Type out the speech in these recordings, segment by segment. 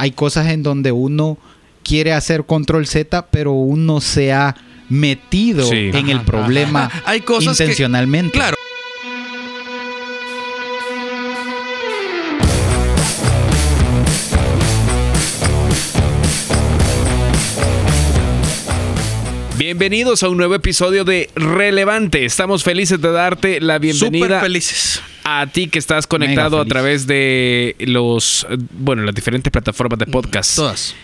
hay cosas en donde uno quiere hacer control Z, pero uno se ha metido Sí. en el problema ajá. Hay cosas que- intencionalmente. Claro. Bienvenidos a un nuevo episodio de Relevante. Estamos felices de darte la Súper bienvenida felices. A ti que estás conectado a través de los, eh, bueno, las diferentes plataformas de podcast. Todas.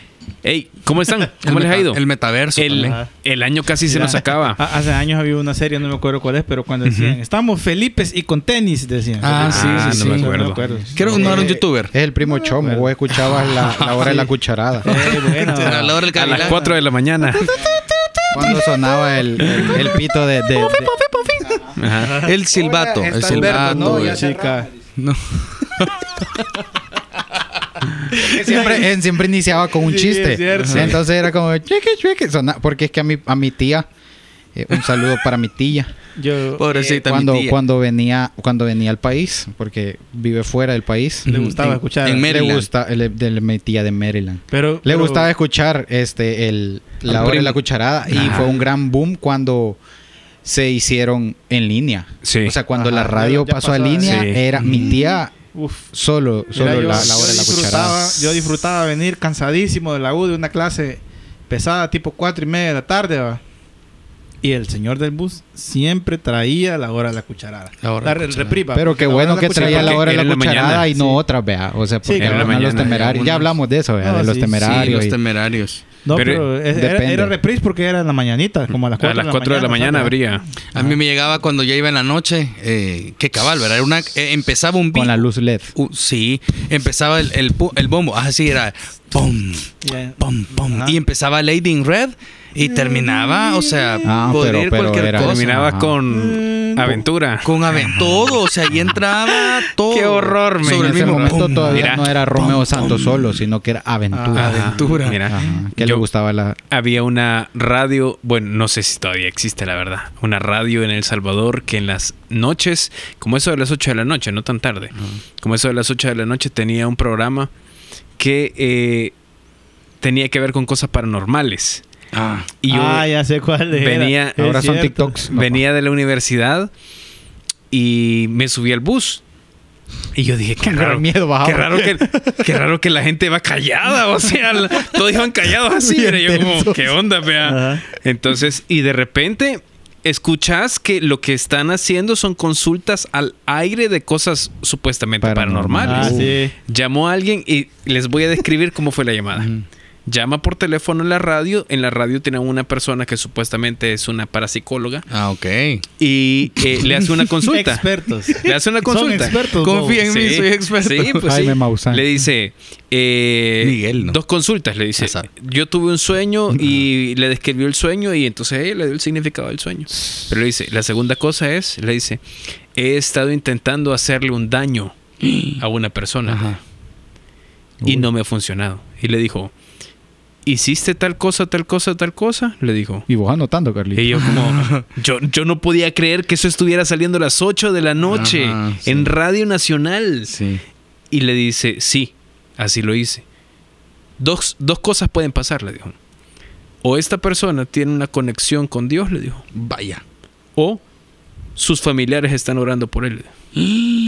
Hey, ¿cómo están? El ¿Cómo les ha ido? El metaverso El, el año casi se nos acaba. Hace años había una serie, no me acuerdo cuál es, pero cuando decían, estamos Felipes y con tenis, decían. Ah, sí, Ah, sí, no sí. me acuerdo. Creo que no era un Eh, youtuber. Es el primo Chomo, vos escuchabas la, la hora de la cucharada. Eh, bueno, A la hora del A las Gavilán. 4 de la mañana. Cuando sonaba el, el- el pito de... de- de- Ajá. El silbato. El silbato. ¿no? güey. Chica. No. siempre, iniciaba con un Sí, chiste. es cierto. Entonces era como... "Chueque, chueque", sona- porque es que a mi, a mi tía... eh, un saludo para mi tía. Yo Pobrecita, cuando, mi tía. cuando venía cuando venía al país, porque vive fuera del país. le gustaba En- escuchar. en Le Maryland. gusta, le- de mi tía de Maryland. pero, Le pero- gustaba escuchar este el la hora de la cucharada y Ajá. fue un gran boom cuando se hicieron en línea. Sí. O sea, cuando Ajá, la radio pasó a pasó a- línea, Sí. era mi tía Uf. solo, solo Mira, yo, la, la hora de la cucharada. yo disfrutaba venir cansadísimo de la U de una clase pesada, tipo cuatro y media de la tarde, va. Y el señor del bus siempre traía la hora de la cucharada. La hora de la cucharada. repriva, Pero qué la bueno que traía la hora de la la cucharada y no Sí. otras, vea. O sea, porque Sí, eran la los temerarios. Ya hablamos de eso, vea, No, de los sí, Sí, temerarios. los y- temerarios. No, Pero pero, es- era, era reprise porque era en la mañanita, como a las A 4 las 4 de la mañana habría. A mí me llegaba cuando ya iba en la noche. Eh, qué cabal, ¿verdad? Era una, eh, empezaba un beat. con la luz LED. Uh, sí, empezaba el, el, el bombo. Así era. Pum, pum, pum. Y empezaba Lady in Red. Y terminaba, o sea, Ah, podría pero- ir pero cualquier era- cosa. Terminaba Ajá. con Mm, aventura. Con ave- todo, o sea, ahí entraba todo. Qué horror, men. Sobre En el ese mismo momento pum. todavía Mira. no era Romeo Pum, Santos pum. solo, sino que era Aventura. Ajá. Aventura. Mira, Ajá, que le gustaba la... había una radio, bueno, no sé si todavía existe la verdad, una radio en El Salvador que en las noches, como eso de las 8 de la noche, no tan tarde, como eso de las 8 de la noche tenía un programa que eh, tenía que ver con cosas paranormales. Ah. Y yo ah, ya sé cuál era. venía- Es Ahora son cierto. TikToks. No, venía de la universidad y me subí al bus. Y yo dije, qué raro, miedo qué raro que, qué raro que la gente va callada, o sea, la- todos iban callados así, Bien mira, yo como, qué onda, vea. Entonces, y de repente escuchas que lo que están haciendo son consultas al aire de cosas supuestamente Paranormal. Ah, paranormales. sí. Llamó a alguien y les voy a describir cómo fue la llamada. Llama por teléfono en la radio. En la radio tiene una persona que supuestamente es una parapsicóloga Ah, ok. y eh, le hace una consulta. Expertos. Le hace una consulta. Son expertos. Confía en mí, soy experto. Sí, pues Jaime sí. Maussan. Le dice... eh, Miguel, ¿no? Dos consultas, le dice. Exacto. Yo tuve un sueño y le describió el sueño y entonces ella le dio el significado del sueño. Pero le dice, la segunda cosa es, le dice, he estado intentando hacerle un daño a una persona Ajá. y Uy. no me ha funcionado. Y le dijo, ¿hiciste tal cosa, tal cosa, tal cosa? Le dijo. Y vos anotando, Carlito. Y yo como, yo, yo no podía creer que eso estuviera saliendo a las 8 de la noche Ajá, sí. en Radio Nacional. Sí. Y le dice, sí, así lo hice. Dos, dos cosas pueden pasar, le dijo. O esta persona tiene una conexión con Dios, le dijo. Vaya. O sus familiares están orando por él.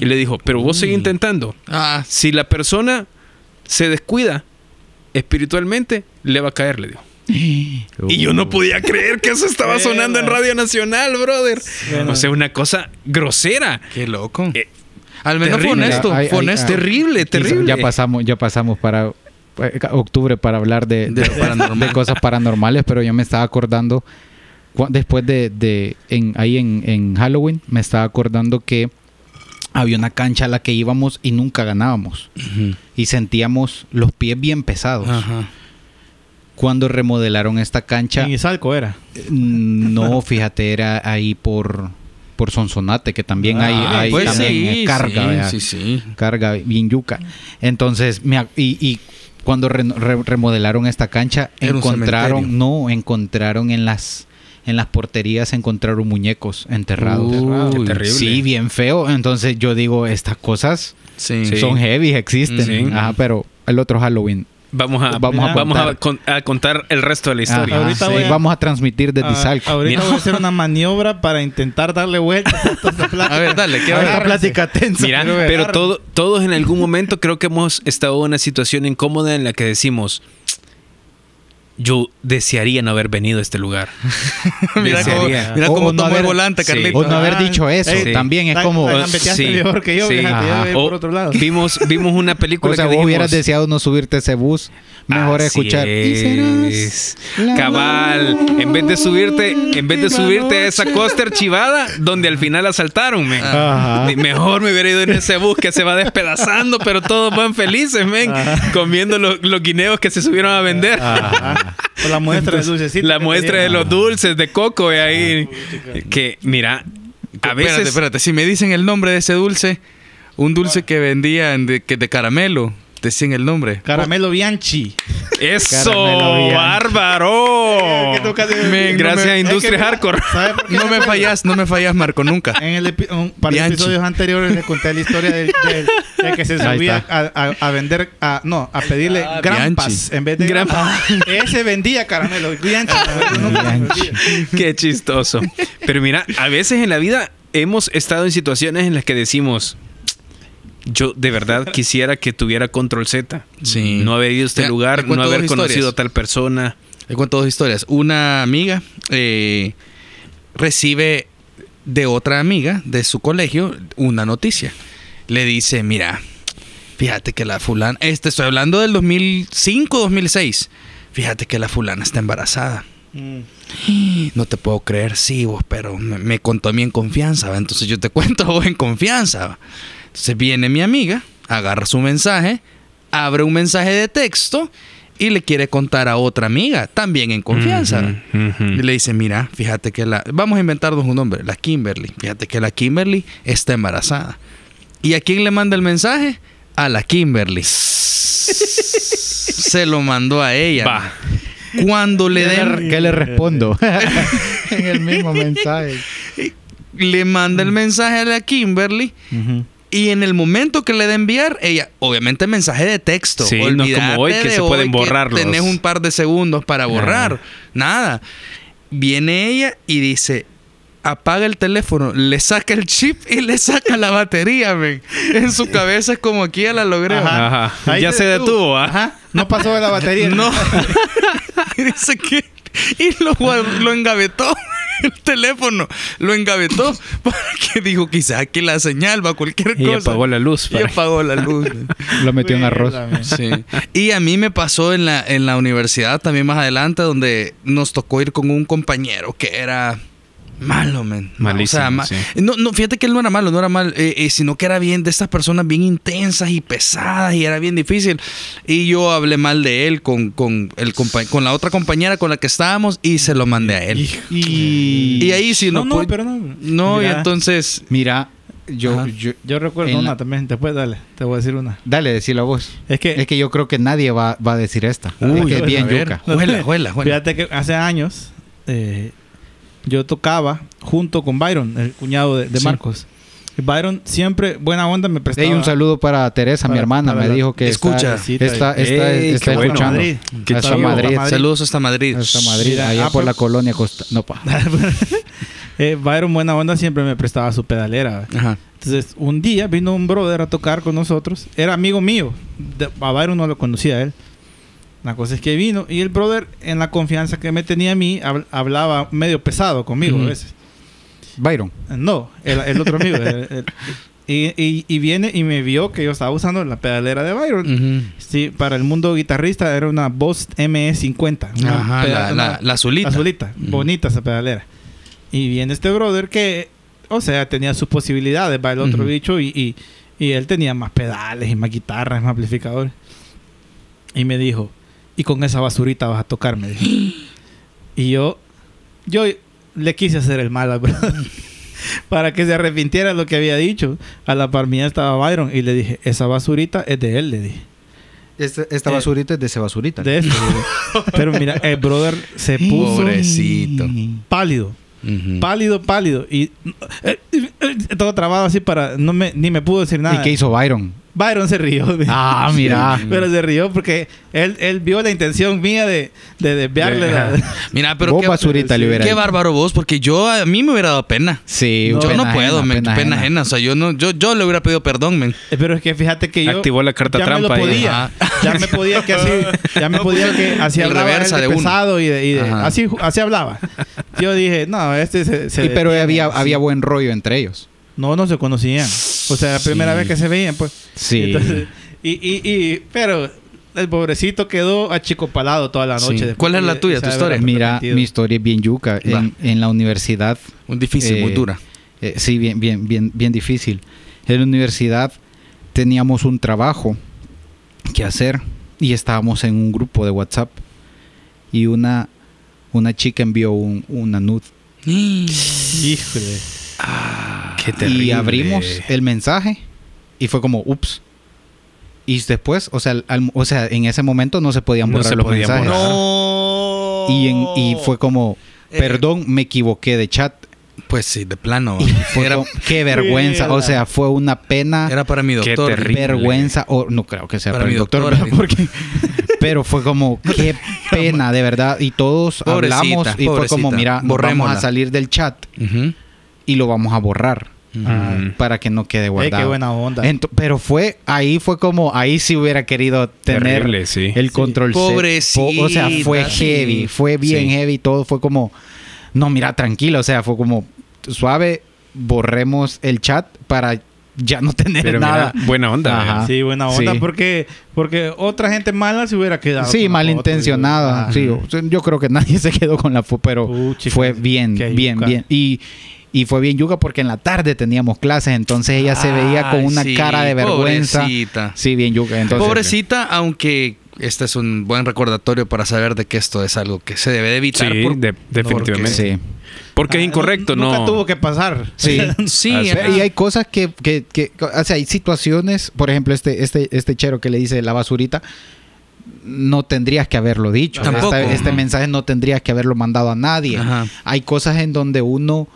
Y le dijo, pero vos seguís intentando. Ah, Si la persona se descuida espiritualmente, le va a caer, le dijo. Y yo no podía creer que eso estaba sonando en Radio Nacional, brother. Bueno. O sea, una cosa grosera. qué loco. Eh, Al menos fue terrible. honesto. Ay, fue honesto. ay. Terrible, terrible. Ya pasamos, ya pasamos para eh, octubre para hablar de, cosas paranormales, pero yo me estaba acordando después de, de en, ahí en, en Halloween, me estaba acordando que había una cancha a la que íbamos y nunca ganábamos y sentíamos los pies bien pesados. Ajá. Cuando remodelaron esta cancha, En Izalco era. Mm, No, fíjate, era ahí por, por Sonsonate, que también hay, Ah, hay Pues también sí, eh, carga, sí, sí, carga bien yuca. Entonces, me y, y cuando re- re- remodelaron esta cancha, Era encontraron, no, encontraron en las en las porterías encontraron muñecos enterrados. Uy, Qué terrible. Sí, bien feo. Entonces yo digo, estas cosas Sí. Sí. son heavy, existen. Sí. Ajá, pero el otro Halloween. Vamos a, Vamos a vamos a, con- a contar el resto de la historia. Ajá, Ahorita sí, voy a- Vamos a transmitir desde Ah, Salco. ahorita Mira. voy a hacer una maniobra para intentar darle vuelta a esta plática. A ver, dale, ¿qué va plática tensa. Mira, pero Agarra. todo, todos en algún momento creo que hemos estado en una situación incómoda en la que decimos, yo desearía no haber venido a este lugar. mira cómo, mira O- cómo o no tomó el haber- volante, sí. Carlito. O no haber Ah, dicho eso. sí. También es como... gambeteaste Sí, mejor que yo, sí. O por otro lado. Vimos, vimos una película O sea, que vos dijimos, hubieras deseado no subirte a ese bus. Mejor Así escuchar. "Y es. Cabal, en vez de subirte, en vez de subirte a esa coaster chivada, donde al final asaltaron, men. Mejor me hubiera ido en ese bus que se va despedazando, pero todos van felices, men. Comiendo los, los guineos que se subieron a vender. Ajá. Con la muestra de dulcecito. La que muestra tenía. de los dulces de coco de ahí. Que, mira, a veces... Espérate, espérate. Si me dicen el nombre de ese dulce, un dulce que vendían de, que de caramelo, decían el nombre. Caramelo Bianchi. ¡Eso! Caramelo. ¡Bárbaro! Que toca de- Men, no Gracias me- a Industria Es que- Hardcore. ¿Sabe por qué No me fallas, no me fallas, Marco, nunca. En el epi- un par de Bianchi. episodios anteriores les conté la historia del, del- del que se Ahí subía a, a- a vender, a, no, a pedirle Ah, grampas Bianchi. en vez de Grampas. Ese vendía caramelo. Bianchi. nunca me. Qué chistoso. Pero mira, a veces en la vida hemos estado en situaciones en las que decimos, yo de verdad quisiera que tuviera control Z. Sí. No haber ido a este Te- te lugar, no haber conocido a tal persona. Le cuento dos historias. Una amiga eh, recibe de otra amiga de su colegio una noticia. Le dice, mira, fíjate que la fulana, este estoy hablando del 2005, 2006. Fíjate que la fulana está embarazada. No te puedo creer, sí, vos, pero me, me contó a mí en confianza, ¿va? entonces yo te cuento a vos en confianza. ¿va? Entonces viene mi amiga, agarra su mensaje, abre un mensaje de texto y le quiere contar a otra amiga, también en confianza. Y le dice, mira, fíjate que la... Vamos a inventarnos un nombre, la Kimberly. Fíjate que la Kimberly está embarazada. ¿Y a quién le manda el mensaje? A la Kimberly. Se lo mandó a ella. Va. Cuando le ¿Qué den... qué le respondo? en el mismo mensaje. le manda el mensaje a la Kimberly. Y en el momento que le da enviar, ella, obviamente mensaje de texto. Sí, no es como hoy que de se pueden borrar los- Tenés un par de segundos para borrar. Nada. Viene ella y dice, apaga el teléfono, le saca el chip y le saca la batería, men. En su cabeza es como aquí ya la logré. Ajá. Ajá. Ahí Ya se detuvo. detuvo, ¿ah? Ajá. No pasó de la batería. No. y dice que. Y lo, lo engavetó. El teléfono lo engavetó para que dijo quizás aquí la señal va cualquier Y cosa. apagó la luz. Y apagó la luz. Lo metió en arroz. Sí. Y a mí me pasó en la, en la universidad también más adelante, donde nos tocó ir con un compañero que era malo, men. Malísimo, O sea, ma- sí. no, no, fíjate que él no era malo, no era mal, eh, eh, sino que era bien de estas personas bien intensas y pesadas y era bien difícil. Y yo hablé mal de él con, con, el con la otra compañera con la que estábamos y se lo mandé a él. Y, Y ahí sí no, No, no, pero no. No, y Mira, entonces... Mira, yo, yo- Yo recuerdo una la- también. Después, dale. Te voy a decir una. Dale, decilo vos. Es que... Es que yo creo que nadie va, va a decir esta. Uy, es que es bien yuca. Juela, juela, juela. Fíjate que hace años eh, yo tocaba junto con Byron, el cuñado de, de Sí. Marcos. Byron siempre, buena onda, me prestaba... Ey, un saludo para Teresa, mi hermana. para Me dijo que Escucha. está, está, está, Ey, está bueno. escuchando. Madrid. Qué Hasta. Madrid. Madrid. Saludos hasta Madrid. Hasta Madrid, Mira, allá ah, por pues- la colonia Costa. No, pa. eh, Byron, buena onda, siempre me prestaba su pedalera. Ajá. Entonces, un día vino un brother a tocar con nosotros. Era amigo mío. De- a Byron no lo conocía él. La cosa es que vino y el brother, en la confianza que me tenía a mí, hab- hablaba medio pesado conmigo a veces. Byron. No, el, el otro amigo. el- el- y, y- y viene y me vio que yo estaba usando la pedalera de Byron. Sí, para el mundo guitarrista era una Boss ME50. Una Ajá, la, la, la azulita. Bonita esa pedalera. Y viene este brother que, o sea, tenía sus posibilidades para el otro Ujú. bicho y, y, y él tenía más pedales y más guitarras, más amplificadores. Y me dijo, y con esa basurita vas a tocar, me dijo. y yo, yo le quise hacer el mal al brother. para que se arrepintiera de lo que había dicho. A la par mía estaba Byron y le dije, esa basurita es de él, le dije. Esta, esta Eh, basurita es de ese basurita. De. Pero mira, el brother se puso Pobrecito. pálido. Pálido, pálido. Y eh, eh, todo trabado así para. No me, ni me pudo decir nada. ¿Y qué hizo Byron? Byron se rió. Ah, mira. Pero se rió porque él, él vio la intención mía de, de desviarle De- la... Mira, pero Vos qué, basurita bárbaro vos, porque yo a mí me hubiera dado pena. Sí, No, yo pena no puedo, ajena, pena, pena ajena. O sea, yo no, yo, yo le hubiera pedido perdón, men. Eh, Pero es que fíjate que yo... Activó la carta ya trampa me ahí. lo podía. Ajá. Ya me podía que así... Ya me podía que así El hablaba reversa de uno. pesado y de... y de- Ajá. así, así hablaba. Yo dije, no, este se... se Y pero había, había buen rollo entre ellos. No, no se conocían. O sea, la primera Sí. vez que se veían, pues. Sí. Entonces, y, y, y, pero el pobrecito quedó achicopalado toda la noche. ¿Cuál es la tuya, de tu historia? Mira, mi historia es bien yuca. En, en la universidad, Muy difícil, muy Eh, dura. eh, sí, bien, bien, bien, bien difícil. En la universidad teníamos un trabajo que hacer y estábamos en un grupo de WhatsApp y una, una chica envió un, una nude Híjole. Qué terrible. y abrimos el mensaje y fue como, ups. Y después, o sea, al- o sea, en ese momento no se podían No borrar se los podían mensajes. borrar. No. Y, en- y fue como, Eh. perdón, me equivoqué de chat. Pues sí, de plano. Y fue Era, como, qué vergüenza. O sea, fue una pena. era para mi Qué doctor. terrible. vergüenza. O no creo que sea Para para, mi doctor, pero fue como, qué pena, de verdad. Y todos Pobrecita, hablamos y fue como, mira, nos vamos a salir del chat Ujú. Y lo vamos a borrar Ah. Mm. para que no quede guardado. qué buena onda. Pero fue, ahí fue como, ahí sí hubiera querido tener Terrible, sí. el control set. Pobrecita, Po- O sea, fue heavy, fue bien Sí. heavy, todo fue como, no, mira, tranquilo, o sea, fue como suave, borremos el chat para ya no tener Pero nada. mira, buena onda. Ajá. ¿verdad? Sí, buena onda. Sí. Porque, porque otra gente mala se hubiera quedado. Sí, malintencionada. Sí, yo creo que nadie se quedó con la foto, pero Puchica, fue bien, bien, bien. Y, y fue bien yuca porque en la tarde teníamos clases, entonces ella se veía con una sí, cara de vergüenza. Pobrecita. Sí, bien yuca. Entonces, Pobrecita, aunque este es un buen recordatorio para saber de que esto es algo que se debe de evitar. Sí, por- de- definitivamente. Sí. Porque es Ah, incorrecto, ¿no? Nunca tuvo que pasar. Sí. Sí. Y hay cosas que, que, que- o sea, hay situaciones, por ejemplo, este, este, este chero que le dice la basurita, no tendrías que haberlo dicho. Tampoco. Este Ajá. mensaje no tendrías que haberlo mandado a nadie. Ajá. Hay cosas en donde uno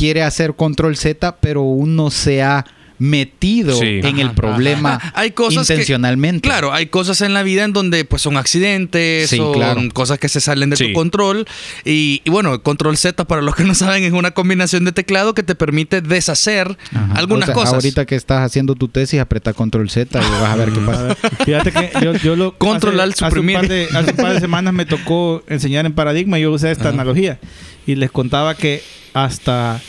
quiere hacer control Z, pero uno se ha metido Sí. en el problema ajá. Hay cosas que- intencionalmente. Claro, hay cosas en la vida en donde pues son accidentes Sí, o claro. cosas que se salen de Sí. tu control. Y, y bueno, control Z, para los que no saben, es una combinación de teclado que te permite deshacer Ajá. algunas O sea, cosas. Ahorita que estás haciendo tu tesis, aprieta control Z y vas a ver qué A pasa. ver, Fíjate que yo, yo lo. Control, hace, alt, hace un suprimir. par de- Hace un par de semanas me tocó enseñar en Paradigma y yo usé esta Ajá. analogía. Y les contaba que hasta,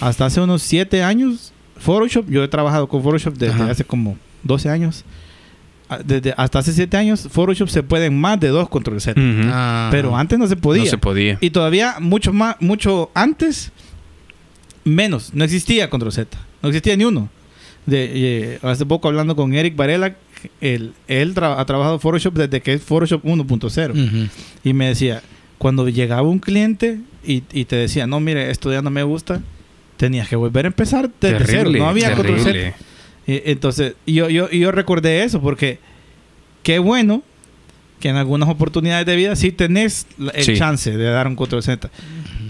hasta hace unos 7 años, Photoshop, yo he trabajado con Photoshop desde Ajá. hace como 12 años. Ah, Desde, hasta hace 7 años, Photoshop se puede en más de dos control Z. Ujú. Ah. Pero antes no se podía. No se podía. Y todavía mucho más, mucho antes, menos. No existía Control Z. No existía ni uno. De, eh, hace poco hablando con Eric Varela, él, él tra- ha trabajado Photoshop desde que es Photoshop 1.0. Ujú. Y me decía, cuando llegaba un cliente y, y te decía, no, mire, esto ya no me gusta, tenías que volver a empezar desde cero. No había Control Z. entonces, yo, yo, yo recordé eso porque qué bueno que en algunas oportunidades de vida sí tenés el Sí. chance de dar un control Z.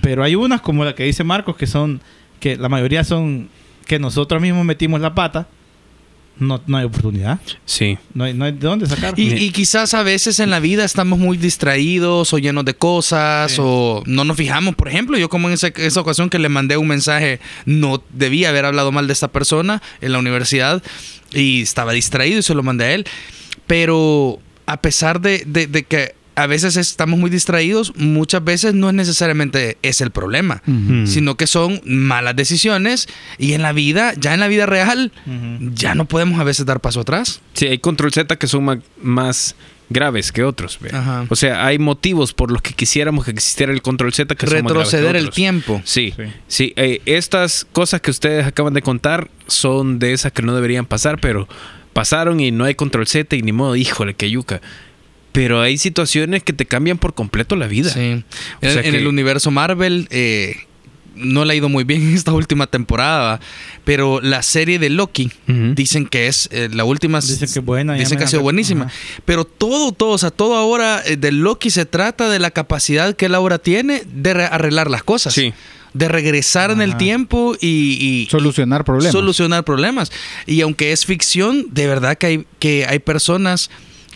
Pero hay unas como la que dice Marcos que son, que la mayoría son que nosotros mismos metimos la pata. No, no hay oportunidad. Sí. No hay, no hay de dónde sacar. Y, y quizás a veces en la vida estamos muy distraídos o llenos de cosas Sí. o no nos fijamos. Por ejemplo, yo como en esa, esa ocasión que le mandé un mensaje, no debía haber hablado mal de esta persona en la universidad y estaba distraído y se lo mandé a él. Pero a pesar de, de- de que a veces estamos muy distraídos, muchas veces no es necesariamente es el problema. Sino que son malas decisiones y en la vida, ya en la vida real, ya no podemos a veces dar paso atrás. Sí, hay control Z que son más graves que otros. O sea, hay motivos por los que quisiéramos que existiera el control Z que son más graves que Retroceder el tiempo. Sí, Sí. sí. eh, estas cosas que ustedes acaban de contar son de esas que no deberían pasar, pero pasaron y no hay control Z y ni modo, híjole, que yuca. Pero hay situaciones que te cambian por completo la vida. Sí. O sea en, el universo Marvel eh, no le ha ido muy bien en esta última temporada, pero la serie de Loki dicen que es eh, la última. Dicen que es buena, Dicen que ha sido buenísima. Pero todo, todo, o sea, todo ahora eh, de Loki se trata de la capacidad que él ahora tiene de re- arreglar las cosas. Sí. de regresar en el tiempo y, y- Solucionar problemas. solucionar problemas. Y aunque es ficción, de verdad que hay, que hay personas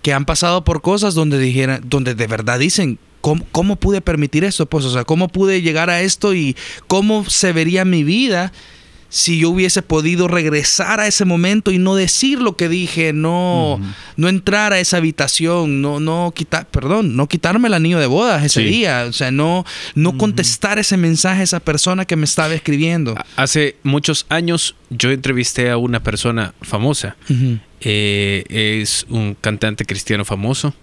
que han pasado por cosas donde dijeran, donde de verdad dicen, ¿cómo, cómo pude permitir esto? Pues, o sea, ¿cómo pude llegar a esto y cómo se vería mi vida si yo hubiese podido regresar a ese momento y no decir lo que dije, no, no entrar a esa habitación, no, no quitar, perdón, no quitarme el anillo de bodas ese Sí. día, o sea, no, no contestar ese mensaje a esa persona que me estaba escribiendo. Hace muchos años yo entrevisté a una persona famosa. Eh, es un cantante cristiano famoso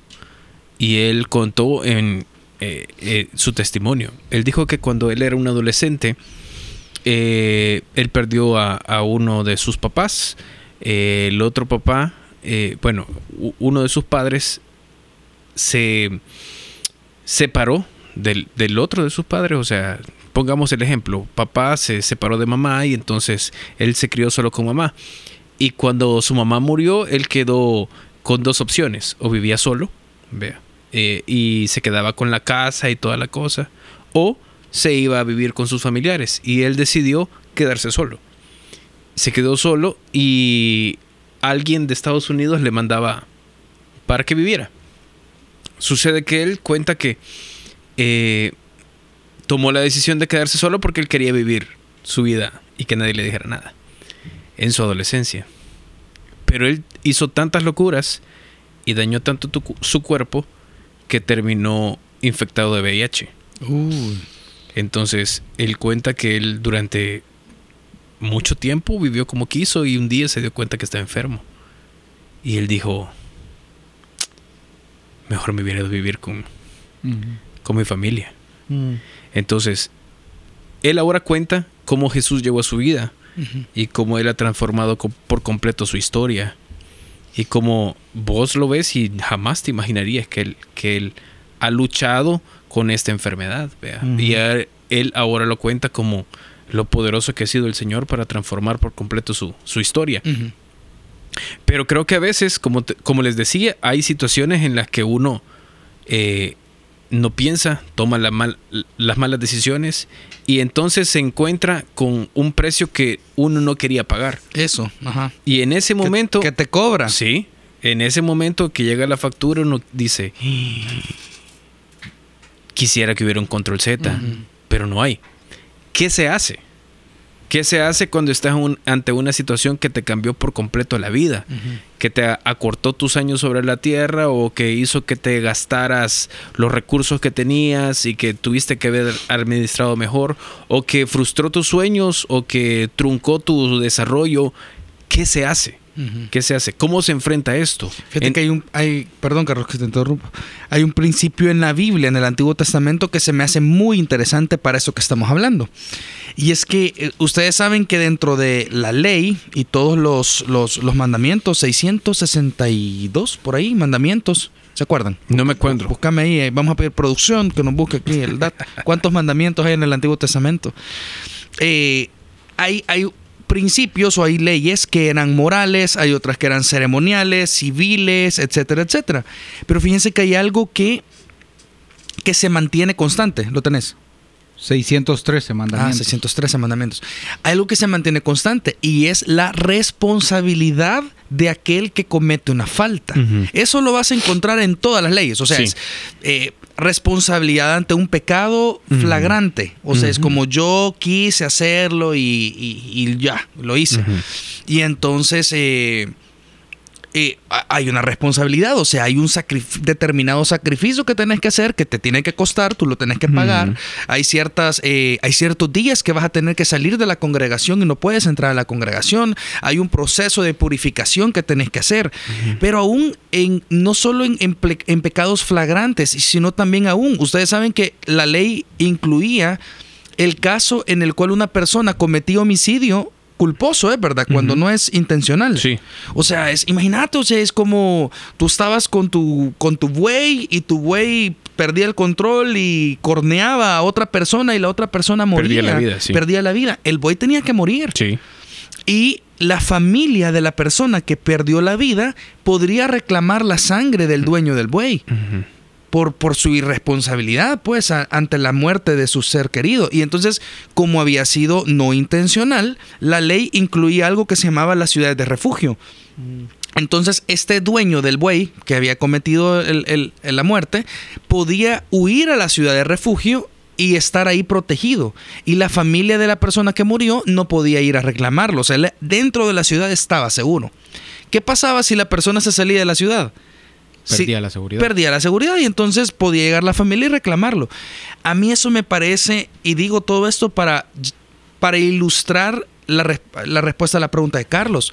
y él contó en eh, eh, su testimonio. Él dijo que cuando él era un adolescente, eh, él perdió a, uno de sus papás. Eh, el otro papá, eh, bueno, uno de sus padres se separó del, otro de sus padres. O sea, pongamos el ejemplo, papá se separó de mamá y entonces él se crió solo con mamá. Y cuando su mamá murió, él quedó con dos opciones. O vivía solo, vea, y se quedaba con la casa y toda la cosa. O se iba a vivir con sus familiares. Y él decidió quedarse solo. Se quedó solo y alguien de Estados Unidos le mandaba para que viviera. Sucede que él cuenta que eh, tomó la decisión de quedarse solo porque él quería vivir su vida y que nadie le dijera nada en su adolescencia. Pero él hizo tantas locuras y dañó tanto su cuerpo que terminó infectado de VIH. Uy. Entonces, él cuenta que él durante mucho tiempo vivió como quiso y un día se dio cuenta que estaba enfermo. Y él dijo, mejor me hubiera ido a vivir con, con mi familia. Mm. Entonces, él ahora cuenta cómo Jesús llegó a su vida y cómo él ha transformado por completo su historia. Y cómo vos lo ves y jamás te imaginarías que él, que él ha luchado con esta enfermedad. vea. Y a- él ahora lo cuenta como lo poderoso que ha sido el Señor para transformar por completo su, su historia. Pero creo que a veces, como, te- como les decía, hay situaciones en las que uno eh, no piensa, toma la mal- las malas decisiones y entonces se encuentra con un precio que uno no quería pagar. Eso, ajá. Y en ese Que- momento... Que, te cobra. Sí, en ese momento que llega la factura uno dice, quisiera que hubiera un control Z, pero no hay. ¿Qué se hace? ¿Qué se hace cuando estás un- ante una situación que te cambió por completo la vida? Que te acortó tus años sobre la tierra o que hizo que te gastaras los recursos que tenías y que tuviste que haber administrado mejor o que frustró tus sueños o que truncó tu desarrollo. ¿Qué se hace? ¿Qué se hace? ¿Cómo se enfrenta esto? Fíjate En- que hay un, hay, perdón Carlos que te interrumpa, hay un principio en la Biblia, en el Antiguo Testamento, que se me hace muy interesante para eso que estamos hablando. Y es que eh, ustedes saben que dentro de la ley y todos los, los, los mandamientos, 662 por ahí, mandamientos, ¿se acuerdan? No me acuerdo. Búscame ahí, eh, vamos a pedir producción que nos busque aquí el dato. ¿Cuántos mandamientos hay en el Antiguo Testamento? Eh, hay, hay principios o hay leyes que eran morales, hay otras que eran ceremoniales, civiles, etcétera, etcétera. Pero fíjense que hay algo que, que se mantiene constante. ¿Lo tenés? 613 Ah, mandamientos. 613 mandamientos. Hay algo que se mantiene constante y es la responsabilidad de aquel que comete una falta. Eso lo vas a encontrar en todas las leyes. O sea, Sí. es eh, responsabilidad ante un pecado flagrante. O sea, es como yo quise hacerlo y, y- y ya, lo hice. Y entonces eh, eh, ha- hay una responsabilidad, o sea, hay un sacrif- determinado sacrificio que tenés que hacer, que te tiene que costar, tú lo tenés que pagar. Hay ciertas, eh, hay ciertos días que vas a tener que salir de la congregación y no puedes entrar a la congregación. Hay un proceso de purificación que tenés que hacer. Pero aún en, no solo en, en pecados flagrantes, sino también aún, ustedes saben que la ley incluía el caso en el cual una persona cometía homicidio culposo, ¿es verdad? Cuando no es intencional. Sí. O sea, es, imagínate, o sea, es como tú estabas con tu, con tu buey y tu buey perdía el control y corneaba a otra persona y la otra persona moría. Perdía la vida, sí. Perdía la vida. El buey tenía que morir. Sí. Y la familia de la persona que perdió la vida podría reclamar la sangre del dueño del buey. Por, por su irresponsabilidad, pues, a- ante la muerte de su ser querido. Y entonces, como había sido no intencional, la ley incluía algo que se llamaba las ciudades de refugio. Entonces, este dueño del buey que había cometido el- el- el- la muerte podía huir a la ciudad de refugio y estar ahí protegido. Y la familia de la persona que murió no podía ir a reclamarlo. O sea, dentro de la ciudad estaba seguro. ¿Qué pasaba si la persona se salía de la ciudad? Perdía la seguridad. Perdía la seguridad y entonces podía llegar la familia y reclamarlo. A mí eso me parece, y digo todo esto para, para ilustrar la, res- la respuesta a la pregunta de Carlos.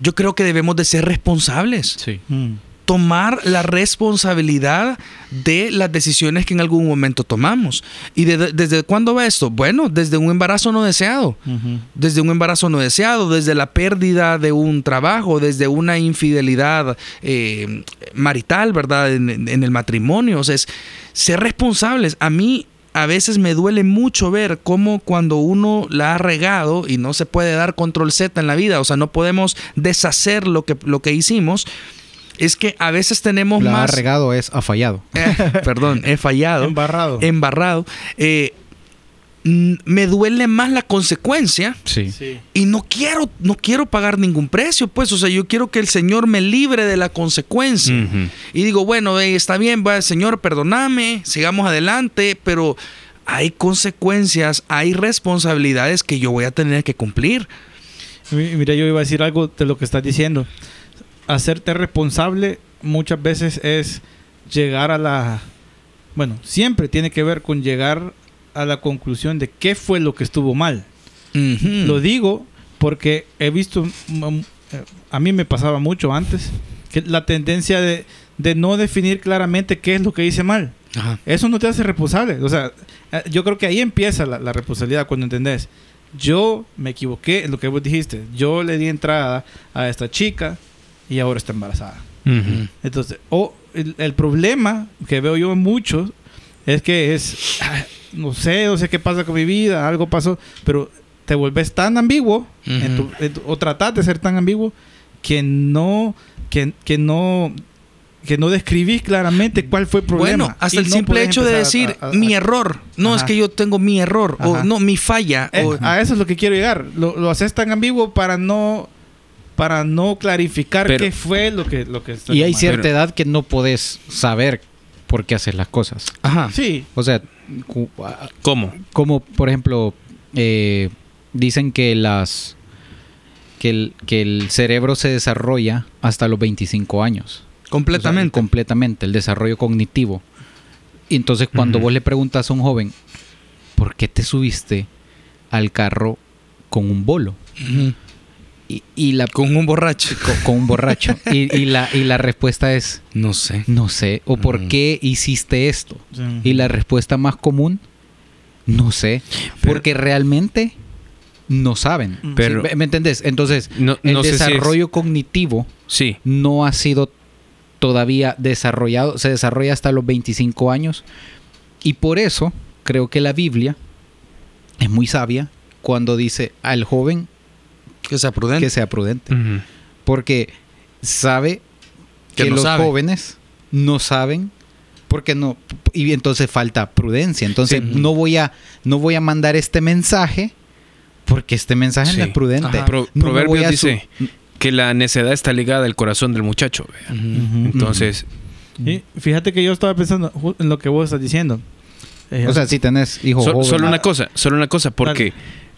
Yo creo que debemos de ser responsables Sí. Mm. Tomar la responsabilidad de las decisiones que en algún momento tomamos. ¿Y de- desde cuándo va esto? Bueno, desde un embarazo no deseado. Desde un embarazo no deseado, desde la pérdida de un trabajo, desde una infidelidad eh, marital, ¿verdad? En, en- en el matrimonio. O sea, es ser responsables. A mí a veces me duele mucho ver cómo cuando uno la ha regado y no se puede dar control Z en la vida, o sea, no podemos deshacer lo que, lo que hicimos, es que a veces tenemos La ha más... regado es ha fallado. Eh, perdón, he fallado Embarrado. embarrado, eh, me duele más la consecuencia Sí. Sí. y no quiero, no quiero pagar ningún precio, pues, o sea, yo quiero que el Señor me libre de la consecuencia. Y digo, bueno, eh, está bien, va, Señor, perdóname, sigamos adelante, pero hay consecuencias, hay responsabilidades que yo voy a tener que cumplir. Mi- Mira, yo iba a decir algo de lo que estás diciendo. Hacerte responsable muchas veces es llegar a la... Bueno, siempre tiene que ver con llegar a la conclusión de qué fue lo que estuvo mal. Lo digo porque he visto, mm, a mí me pasaba mucho antes, que la tendencia de, de no definir claramente qué es lo que hice mal. Ajá. Eso no te hace responsable. O sea, eh, yo creo que ahí empieza la, la responsabilidad cuando entendés. Yo me equivoqué en lo que vos dijiste. Yo le di entrada a esta chica y ahora está embarazada. Ujú. Entonces, o el, el problema que veo yo en muchos es que es, ah, no sé, no sé qué pasa con mi vida, algo pasó, pero te vuelves tan ambiguo en tu- en tu- o tratas de ser tan ambiguo que no, que, que no, que no describís claramente cuál fue el problema. Bueno, hasta Y el no simple hecho de decir a- a- mi a- error. No, es Ajá. que yo tengo mi error. O Ajá. no, mi falla. Eh, o- a eso es lo que quiero llegar. Lo, lo haces tan ambiguo para no para no clarificar Pero- qué fue lo que lo que está Y hay cierta Pero- edad que no podés saber por qué haces las cosas. Ajá. Sí, O sea, cu- a- ¿Cómo? como por ejemplo, eh, dicen que las que el, que el cerebro se desarrolla hasta los 25 años. Completamente. O sea, completamente, el desarrollo cognitivo. Y entonces cuando vos le preguntas a un joven, ¿por qué te subiste al carro con un bolo? Ujú. Y, y la, Con un borracho. con, con un borracho. y, y la, y la respuesta es, No sé. no sé. ¿O por Ujú. qué hiciste esto? Sí. Y la respuesta más común, no sé. Pero- porque realmente no saben. Pero- ¿Sí? ¿Me entendés? Entonces, No, el no sé si es- desarrollo cognitivo Sí. no ha sido todavía desarrollado, se desarrolla hasta los 25 años y por eso creo que la Biblia es muy sabia cuando dice al joven Que sea prudente. que sea prudente, porque sabe Que que, no los sabe. jóvenes no saben porque no y entonces falta prudencia, entonces Sí. no voy a no voy a mandar este mensaje porque este mensaje Sí. no es prudente. Pro- No me voy Proverbios a su- dice que la necedad está ligada al corazón del muchacho. Entonces, Y fíjate que yo estaba pensando en lo que vos estás diciendo. Eh, O sea, si tenés hijos so- jóvenes, solo una cosa, solo una cosa, porque,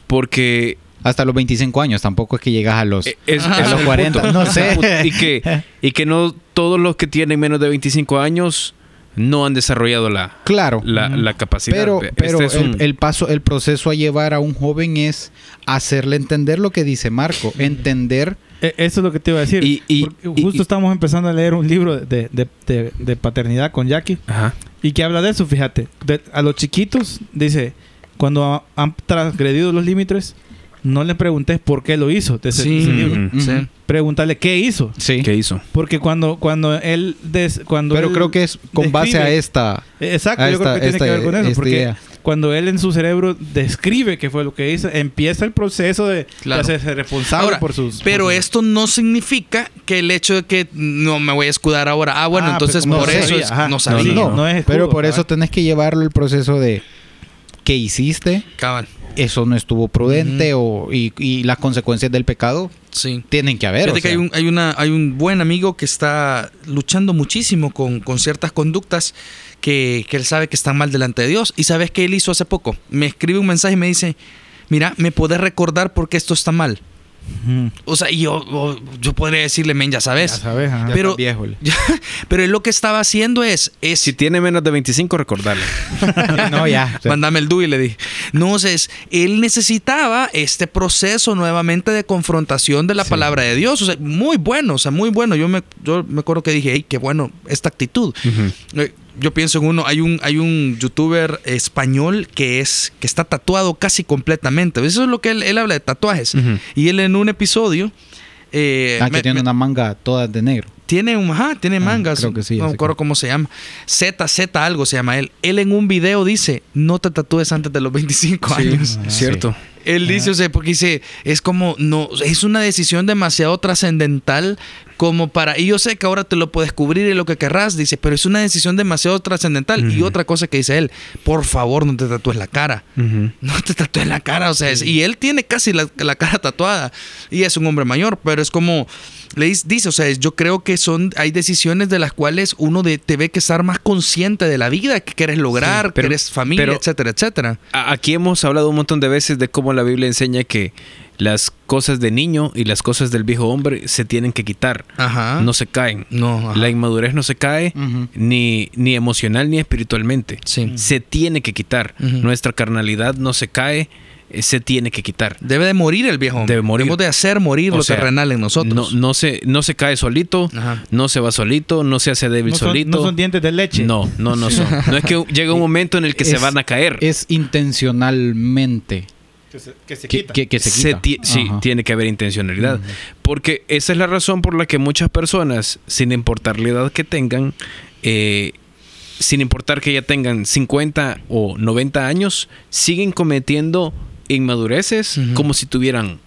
porque hasta los 25 años, tampoco es que llegas a los e- es, es a los el 40, punto. no sé. Y que, y que no todos los que tienen menos de 25 años no han desarrollado la, Claro. la, la capacidad. pero pero Este es el, un- el paso, el proceso a llevar a un joven es hacerle entender lo que dice Marco, entender eh, eso es lo que te iba a decir. Y- justo y- estamos empezando a leer un libro de, de- de- de paternidad con Jackie Ajá. y que habla de eso, fíjate. De- a los chiquitos, dice, cuando ha- han transgredido los límites, no le preguntes por qué lo hizo. de ese- Sí. ese libro. Ujú. Sí. Pregúntale qué hizo. sí. ¿Qué hizo? Porque cuando, cuando él... des- cuando Pero él creo que es con base a esta Eh, Exacto, a yo creo esta- que tiene esta- que ver con eso. Porque idea. cuando él en su cerebro describe qué fue lo que hizo, empieza el proceso de, de Claro. hacerse responsable Ahora, por sus... pero por sus- esto no significa que el hecho de que no me voy a escudar ahora. Ah, bueno, Ah, entonces por no eso sabía, es- ajá. no No, sabía. no, no, no es pero por eso tenés que llevarlo el proceso de que hiciste, Cabal. Eso no estuvo prudente o, y, y las consecuencias del pecado Sí. tienen que haber. Que hay un, hay, una, hay un buen amigo que está luchando muchísimo con, con ciertas conductas que, que él sabe que están mal delante de Dios. ¿Y sabes qué él hizo hace poco? Me escribe un mensaje y me dice, mira, ¿me podés recordar por qué esto está mal? O sea, yo, yo podría decirle, men, ya sabes. Ya sabes, ajá. Ya pero- estás viejo. Pero él lo que estaba haciendo es... es Si tiene menos de 25, recordarle. no, ya. Mándame el DUI, le dije. No, o sea, es- él necesitaba este proceso nuevamente de confrontación de la Sí. palabra de Dios. O sea, muy bueno, o sea, muy bueno. Yo me, yo me acuerdo que dije, hey, qué bueno esta actitud. Eh, Yo pienso en uno, hay un, hay un youtuber español que es, que está tatuado casi completamente. Eso es lo que él, él habla de tatuajes. Y él en un episodio. eh, ah, que me- tiene me- una manga toda de negro. tiene un, ajá, tiene Ah, mangas. creo que sí, No me sé acuerdo cómo se llama. Z, Z algo se llama él. Él en un video dice, no te tatúes antes de los 25 años. Ah, Cierto. Él dice, o sea, porque dice, es como, no, es una decisión demasiado trascendental como para, y yo sé que ahora te lo puedes cubrir y lo que querrás, dice, pero es una decisión demasiado trascendental. Y otra cosa que dice él, por favor no te tatúes la cara. No te tatúes la cara, o sea, es- y él tiene casi la, la cara tatuada y es un hombre mayor, pero es como le dis- dice, o sea, yo creo que son hay decisiones de las cuales uno de, te ve que estar más consciente de la vida que quieres lograr, Sí, pero- que eres familia, pero- etcétera, etcétera. Aquí hemos hablado un montón de veces de cómo la Biblia enseña que las cosas de niño y las cosas del viejo hombre se tienen que quitar. Ajá. No se caen. no, ajá. La inmadurez no se cae ni, ni emocional ni espiritualmente. Sí. Se tiene que quitar. Nuestra carnalidad no se cae, se tiene que quitar. Debe de morir el viejo hombre. Debe morir. Debemos de hacer morir O lo sea, terrenal en nosotros. No, no, se, no se cae solito, Ajá. no se va solito, no se hace débil no, son, solito. no son dientes de leche. No, no, no son. No es que llega un momento en el que se van a caer. Es intencionalmente Que se, que se quita. que- que se Se quita. ti- sí, Ajá. tiene que haber intencionalidad. Porque esa es la razón por la que muchas personas, sin importar la edad que tengan, eh, sin importar que ya tengan 50 o 90 años, siguen cometiendo inmadureces como si tuvieran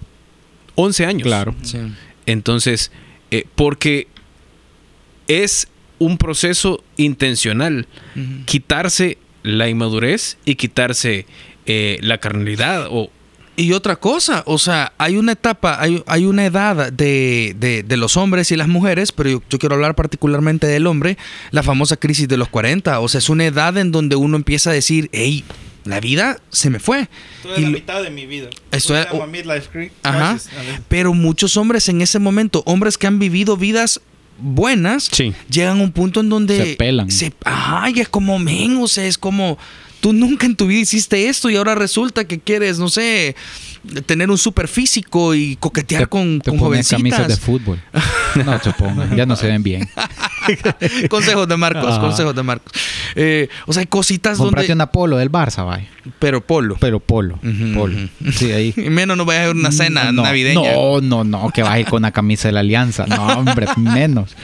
11 años. Claro. Sí. Entonces, eh, porque es un proceso intencional quitarse la inmadurez y quitarse eh, la carnalidad o Y otra cosa, o sea, hay una etapa, hay, hay una edad de, de- de los hombres y las mujeres, pero yo, yo quiero hablar particularmente del hombre, la famosa crisis de los 40. O sea, es una edad en donde uno empieza a decir, hey, la vida se me fue. Toda Y la lo- mitad de mi vida. Esto Ajá. Pero muchos hombres en ese momento, hombres que han vivido vidas buenas, Sí. llegan a un punto en donde Se pelan. se- ajá, y es como, men, o sea, es como tú nunca en tu vida hiciste esto y ahora resulta que quieres, no sé, tener un super físico y coquetear Te- con, te con pones camisas de jovencitas. fútbol. No te pongas, ya no se ven bien. consejos de Marcos, Ah. consejos de Marcos. Eh, o sea, hay cositas Comprate donde... una polo del Barça, vaya. Pero polo. Pero polo. Ujú, polo. ujú. Sí, ahí. Y menos no vayas a una cena no, navideña. No, no, no, que ir con una camisa de la alianza. No, hombre, menos.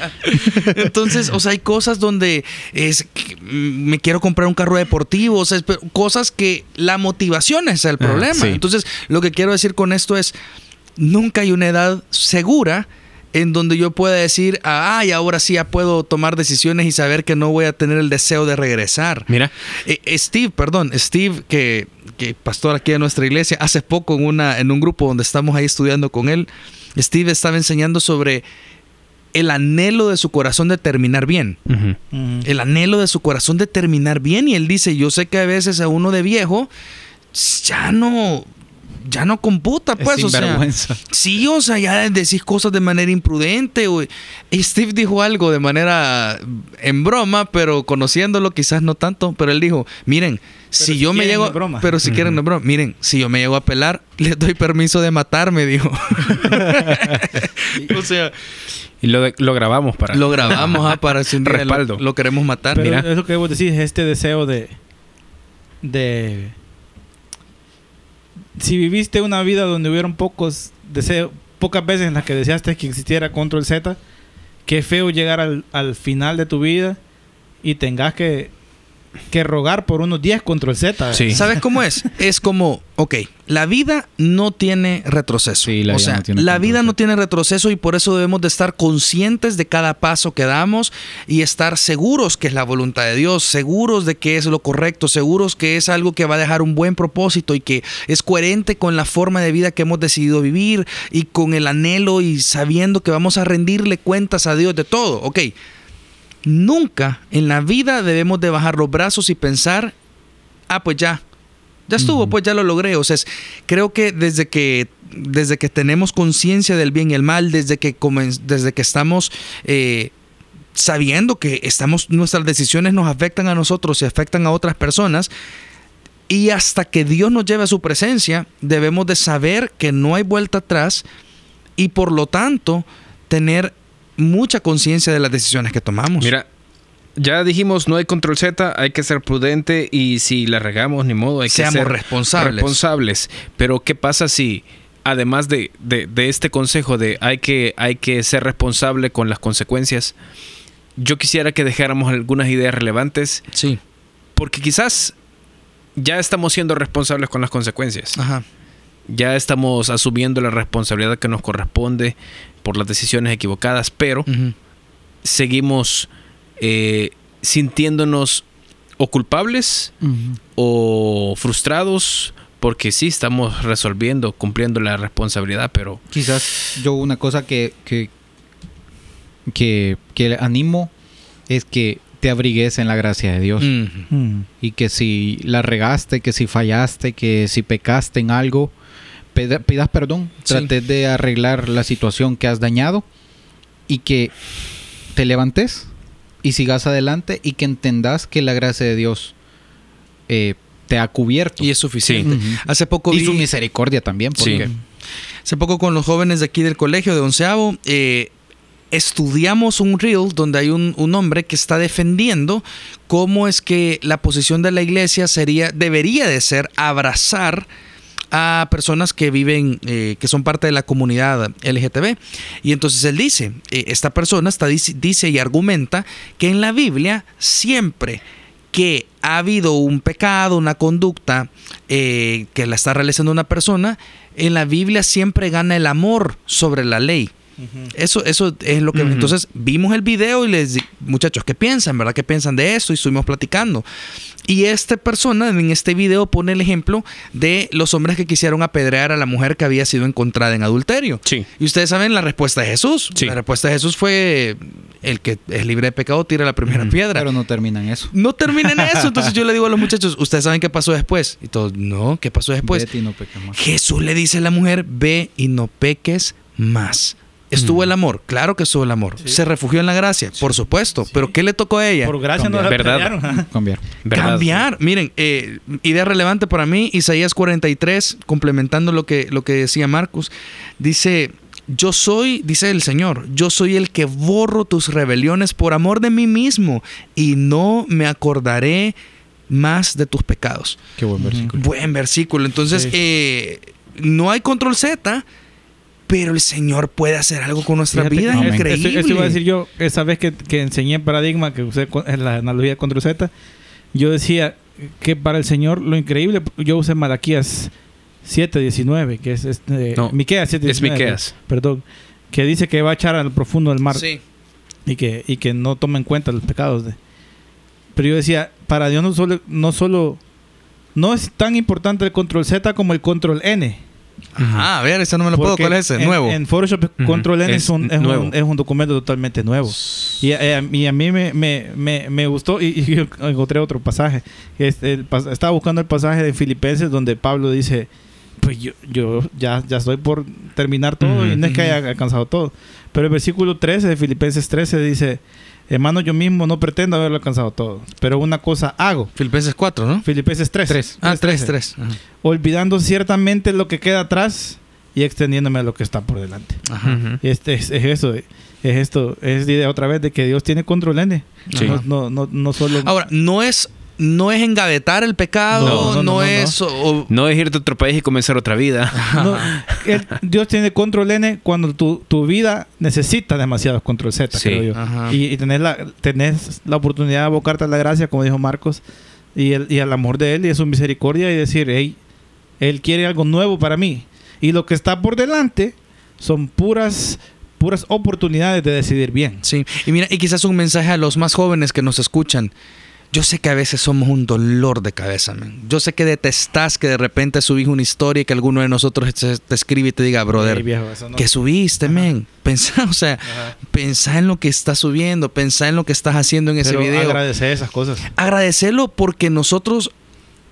Entonces, o sea, hay cosas donde es me quiero comprar un carro deportivo, o sea, cosas que la motivación es el Ah, problema. sí. Entonces, lo que quiero decir con esto es, nunca hay una edad segura en donde yo pueda decir, ay, ahora sí ya puedo tomar decisiones y saber que no voy a tener el deseo de regresar. Mira, Eh, eh, Steve, perdón, Steve, que, que pastor aquí de nuestra iglesia, hace poco en, una, en un grupo donde estamos ahí estudiando con él, Steve estaba enseñando sobre el anhelo de su corazón de terminar bien. Ujú. El anhelo de su corazón de terminar bien. Y él dice, yo sé que a veces a uno de viejo ya no, ya no computa, Es pues, o sea. Sí, o sea, ya decís cosas de manera imprudente. o- Y Steve dijo algo de manera en broma, pero conociéndolo quizás no tanto. Pero él dijo, miren, si, si yo me llego... es broma. Pero si quieren, no es broma. Miren, si yo me llego a pelar, les doy permiso de matarme, dijo. o sea, y lo, de- lo grabamos para... lo grabamos ah, para si un día lo- Respaldo. Lo, queremos matar. Pero Mira. es lo que vos decís, este deseo de. de. Si viviste una vida donde hubieron pocos deseos, pocas veces en las que deseaste que existiera Control Z, qué feo llegar al, al final de tu vida y tengas que que rogar por unos 10 control Z. Sí. ¿Sabes cómo es? Es como, ok, la vida no tiene retroceso. Sí, la o vida sea, no tiene la vida no tiene retroceso y por eso debemos de estar conscientes de cada paso que damos y estar seguros que es la voluntad de Dios, seguros de que es lo correcto, seguros que es algo que va a dejar un buen propósito y que es coherente con la forma de vida que hemos decidido vivir y con el anhelo y sabiendo que vamos a rendirle cuentas a Dios de todo. Ok, nunca en la vida debemos de bajar los brazos y pensar, ah, pues ya, ya estuvo, pues ya lo logré. O sea, es- creo que desde que, desde que tenemos conciencia del bien y el mal, desde que, desde que estamos eh, sabiendo que estamos, nuestras decisiones nos afectan a nosotros y afectan a otras personas, y hasta que Dios nos lleve a su presencia, debemos de saber que no hay vuelta atrás y por lo tanto tener mucha conciencia de las decisiones que tomamos. Mira, ya dijimos no hay control Z, hay que ser prudente y si la regamos ni modo, hay Seamos que ser responsables. responsables. Pero ¿qué pasa si además de, de- de este consejo de hay que, hay que ser responsable con las consecuencias, yo quisiera que dejáramos algunas ideas relevantes Sí, porque quizás ya estamos siendo responsables con las consecuencias. ajá. Ya estamos asumiendo la responsabilidad que nos corresponde por las decisiones equivocadas, pero seguimos eh, sintiéndonos o culpables o frustrados porque sí estamos resolviendo, cumpliendo la responsabilidad, pero Quizás yo una cosa que, que, que, que animo es que te abrigues en la gracia de Dios. Y que si la regaste, que si fallaste, que si pecaste en algo, pidas perdón, Sí. trates de arreglar la situación que has dañado y que te levantes y sigas adelante y que entendas que la gracia de Dios eh, te ha cubierto. Y es suficiente. Hace poco Y vi- su misericordia también, porque Sí. Hace poco con los jóvenes de aquí del colegio de onceavo, eh, estudiamos un reel donde hay un, un hombre que está defendiendo cómo es que la posición de la iglesia sería, debería de ser abrazar a personas que viven, eh, que son parte de la comunidad LGTB. Y entonces él dice, eh, esta persona está, dice, y argumenta que en la Biblia siempre que ha habido un pecado, una conducta eh, que la está realizando una persona, en la Biblia siempre gana el amor sobre la ley. Eso, eso es lo que... Entonces vimos el video y les di, muchachos, ¿qué piensan? ¿Verdad? ¿Qué piensan de esto? Y estuvimos platicando. Y esta persona en este video pone el ejemplo de los hombres que quisieron apedrear a la mujer que había sido encontrada en adulterio. sí. Y ustedes saben la respuesta de Jesús. Sí. La respuesta de Jesús fue el que es libre de pecado tira la primera piedra. pero no termina en eso. No termina en eso. Entonces yo le digo a los muchachos, ¿ustedes saben qué pasó después? Y todos, no, ¿qué pasó después? Vete y no peques más. Jesús le dice a la mujer, ve y no peques más. ¿Estuvo Mm. el amor? Claro que estuvo el amor. Sí. ¿Se refugió en la gracia? Por supuesto. ¿Pero qué le tocó a ella? Por gracia no la. Verdad. Cambiar. ¿Verdad? Cambiar. Miren, eh, idea relevante para mí, Isaías 43, complementando lo que, lo que decía Marcos, dice, yo soy, dice el Señor, yo soy el que borro tus rebeliones por amor de mí mismo y no me acordaré más de tus pecados. Qué buen versículo. Buen versículo. Entonces, Sí. eh, no hay control Z, pero el Señor puede hacer algo con nuestra Fíjate vida increíble. Eso, eso iba a decir yo, esa vez que, que enseñé Paradigma, que usé con- en la analogía de control Z, yo decía que para el Señor lo increíble, yo usé Malaquías 7.19, que es este, No, Miqueas 7.19. es Miqueas. Perdón. Que dice que va a echar al profundo del mar Sí. y, que, y que no toma en cuenta los pecados. De... Pero yo decía, para Dios no solo, no solo... No es tan importante el control Z como el control N. Ajá, a ver, ese no me lo puedo. ¿Cuál es ese? en- Nuevo. En Photoshop Ujú. Control N es, Es un, es, un- nuevo. es un documento totalmente nuevo. Y, eh, y a mí me, me, me, me gustó y, y encontré otro pasaje. Este, el estaba buscando el pasaje de Filipenses donde Pablo dice, pues yo, yo ya, ya estoy por terminar todo Ujú. y no es que haya alcanzado todo. Pero el versículo 13 de Filipenses 13 dice, hermano, yo mismo no pretendo haberlo alcanzado todo, pero una cosa hago. Filipenses 4, ¿no? Filipenses 3. Tres. Ah, 3, 3. Olvidando ciertamente lo que queda atrás y extendiéndome a lo que está por delante. Ajá. Este es, es eso, es esto, es idea otra vez de que Dios tiene control N. Sí. No, no, no, no solo. Ahora, no es no es engavetar el pecado, No, no, no, no, no, es... o- No es irte a otro país y comenzar otra vida. No, el- Dios tiene control N cuando tu, tu vida necesita demasiados control Z, Sí. creo yo. Ajá. Y, y tenés, la, tenés la oportunidad de abocarte a la gracia, como dijo Marcos, y, el, y al amor de Él y a su misericordia y decir, hey, Él quiere algo nuevo para mí. Y lo que está por delante son puras, puras oportunidades de decidir bien. Sí, y mira, y quizás un mensaje a los más jóvenes que nos escuchan. Yo sé que a veces somos un dolor de cabeza, man. Yo sé que detestás que de repente subís una historia y que alguno de nosotros te, te escribe y te diga, brother, viejo, no- ¿qué subiste, men? Pensá, o sea, Ajá. pensá en lo que estás subiendo, pensá en lo que estás haciendo en ese video. agradecer esas cosas. agradecerlo porque nosotros,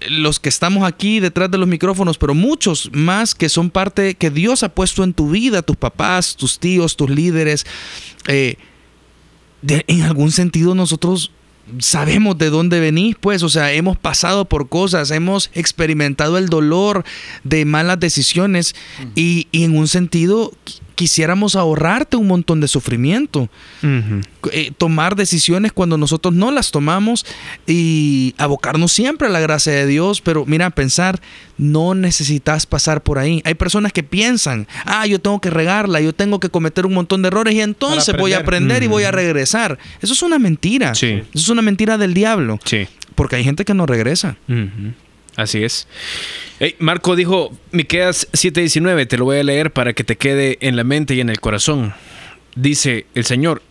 los que estamos aquí detrás de los micrófonos, pero muchos más que son parte que Dios ha puesto en tu vida, tus papás, tus tíos, tus líderes, eh, de- en algún sentido nosotros sabemos de dónde venís, pues, o sea, hemos pasado por cosas, hemos experimentado el dolor de malas decisiones y, y en un sentido quisiéramos ahorrarte un montón de sufrimiento eh, tomar decisiones cuando nosotros no las tomamos y abocarnos siempre a la gracia de Dios. Pero mira, pensar, no necesitas pasar por ahí. Hay personas que piensan, ah, yo tengo que regarla, yo tengo que cometer un montón de errores y entonces voy a aprender. y voy a regresar. Eso es una mentira. Sí. Eso es una mentira del diablo. Sí. Porque hay gente que no regresa. Ujú. Así es. Ey, Marco dijo, Miqueas 7:19, te lo voy a leer para que te quede en la mente y en el corazón. Dice el Señor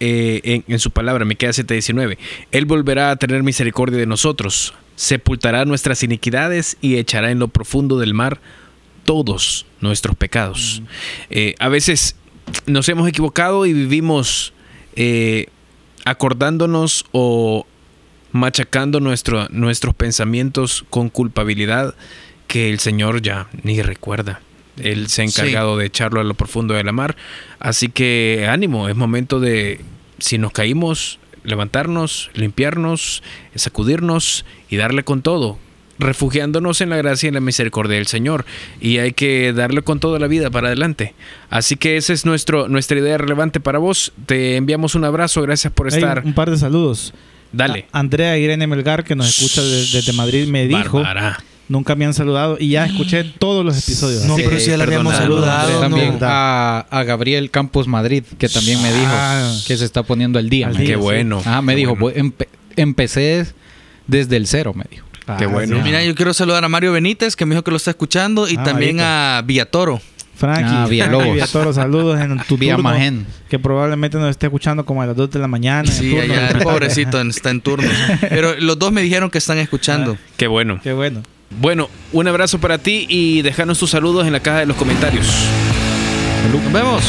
eh, en, en su palabra, Miqueas 7:19, Él volverá a tener misericordia de nosotros, sepultará nuestras iniquidades y echará en lo profundo del mar todos nuestros pecados. Eh, a veces nos hemos equivocado y vivimos eh, acordándonos o machacando nuestro, nuestros pensamientos con culpabilidad que el Señor ya ni recuerda. Él se ha Sí. encargado de echarlo a lo profundo de la mar. Así que ánimo, es momento de, si nos caímos, levantarnos, limpiarnos, sacudirnos y darle con todo, refugiándonos en la gracia y en la misericordia del Señor. Y hay que darle con toda la vida para adelante. Así que esa es nuestro, nuestra idea relevante para vos. Te enviamos un abrazo, gracias por estar. un par de saludos. Dale. A- Andrea Irene Melgar, que nos escucha de- desde Madrid, me dijo, Bárbara. nunca me han saludado y ya escuché todos los episodios. No, pero si ya le habíamos saludado. También no. a, a Gabriel Campos Madrid, que también me dijo Ah. que se está poniendo al día. Al me Qué sí. bueno. Ah, me qué dijo, bueno. "Voy- empe- empecé desde el cero, me dijo. Ah, Qué bueno. sí. Mira, yo quiero saludar a Mario Benítez, que me dijo que lo está escuchando, y Ah, también a Villatoro. Frankie, Ah. Frankie Villatoro, saludos en tu Vía turno, que probablemente nos esté escuchando como a las 2 de la mañana. en Sí, turno. allá el pobrecito está en turno. Pero los dos me dijeron que están escuchando. Qué bueno. Qué bueno. Bueno, un abrazo para ti y déjanos tus saludos en la caja de los comentarios. Nos vemos.